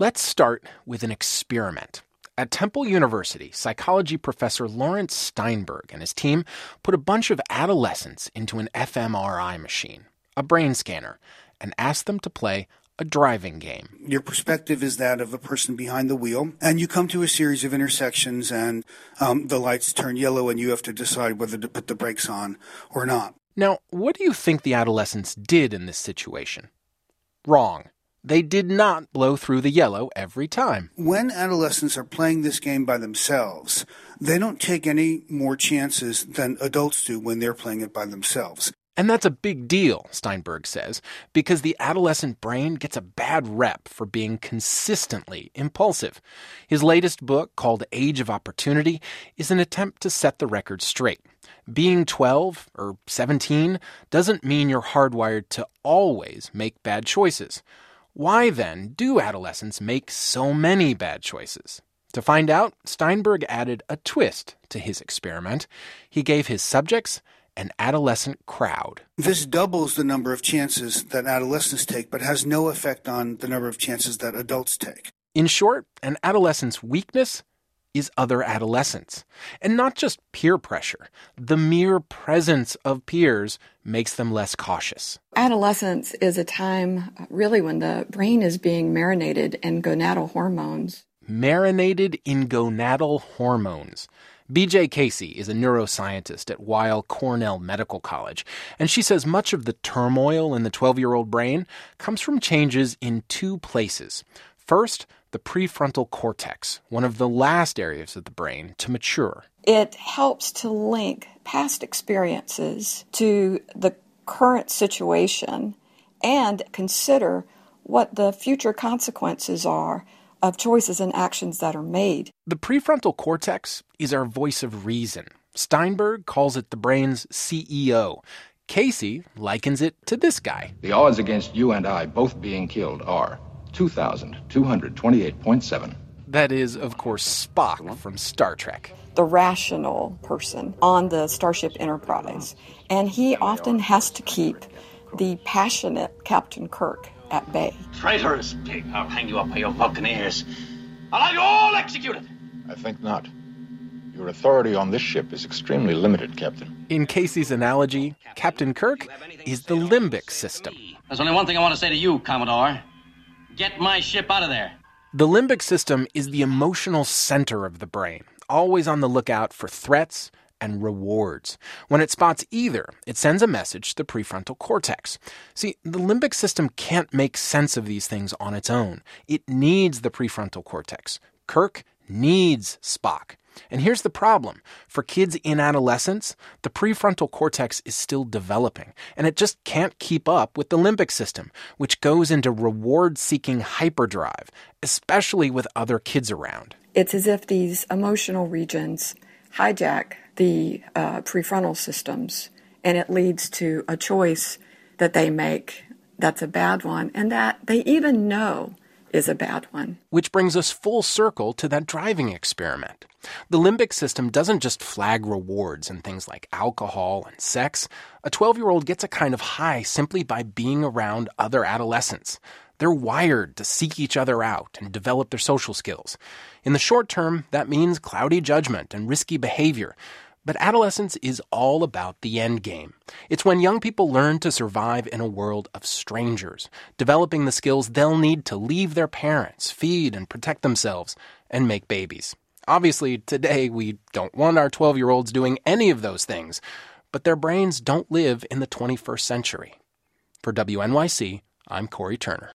Let's start with an experiment. At Temple University, psychology professor Laurence Steinberg and his team put a bunch of adolescents into an fMRI machine, a brain scanner, and asked them to play a driving game. Your perspective is that of a person behind the wheel, and you come to a series of intersections, and um, the lights turn yellow, and you have to decide whether to put the brakes on or not. Now, what do you think the adolescents did in this situation? Wrong. They did not blow through the yellow every time. When adolescents are playing this game by themselves, they don't take any more chances than adults do when they're playing it by themselves. And that's a big deal, Steinberg says, because the adolescent brain gets a bad rep for being consistently impulsive. His latest book, called Age of Opportunity, is an attempt to set the record straight. Being 12 or 17 doesn't mean you're hardwired to always make bad choices. Why then do adolescents make so many bad choices? To find out, Steinberg added a twist to his experiment. He gave his subjects an adolescent crowd. This doubles the number of chances that adolescents take, but has no effect on the number of chances that adults take. In short, an adolescent's weakness is other adolescents. And not just peer pressure. The mere presence of peers makes them less cautious. Adolescence is a time uh, really when the brain is being marinated in gonadal hormones. Marinated in gonadal hormones. BJ Casey is a neuroscientist at Weill Cornell Medical College, and she says much of the turmoil in the 12 year old brain comes from changes in two places. First, the prefrontal cortex, one of the last areas of the brain to mature. It helps to link past experiences to the current situation and consider what the future consequences are of choices and actions that are made. The prefrontal cortex is our voice of reason. Steinberg calls it the brain's CEO. Casey likens it to this guy. The odds against you and I both being killed are 2,228.7. That is, of course, Spock from Star Trek. The rational person on the Starship Enterprise. And he often has to keep the passionate Captain Kirk at bay. Traitorous pig! I'll hang you up by your Vulcan ears. I'll have you all executed! I think not. Your authority on this ship is extremely limited, Captain. In Casey's analogy, Captain Kirk is the limbic system. There's only one thing I want to say to you, Commodore. Get my ship out of there. The limbic system is the emotional center of the brain, always on the lookout for threats and rewards. When it spots either, it sends a message to the prefrontal cortex. See, the limbic system can't make sense of these things on its own. It needs the prefrontal cortex. Kirk needs Spock. And here's the problem for kids in adolescence, the prefrontal cortex is still developing, and it just can't keep up with the limbic system, which goes into reward seeking hyperdrive, especially with other kids around. It's as if these emotional regions hijack the uh, prefrontal systems, and it leads to a choice that they make that's a bad one, and that they even know is a bad one. Which brings us full circle to that driving experiment. The limbic system doesn't just flag rewards in things like alcohol and sex. A 12 year old gets a kind of high simply by being around other adolescents. They're wired to seek each other out and develop their social skills. In the short term, that means cloudy judgment and risky behavior. But adolescence is all about the end game. It's when young people learn to survive in a world of strangers, developing the skills they'll need to leave their parents, feed and protect themselves, and make babies. Obviously, today we don't want our 12 year olds doing any of those things, but their brains don't live in the 21st century. For WNYC, I'm Cory Turner.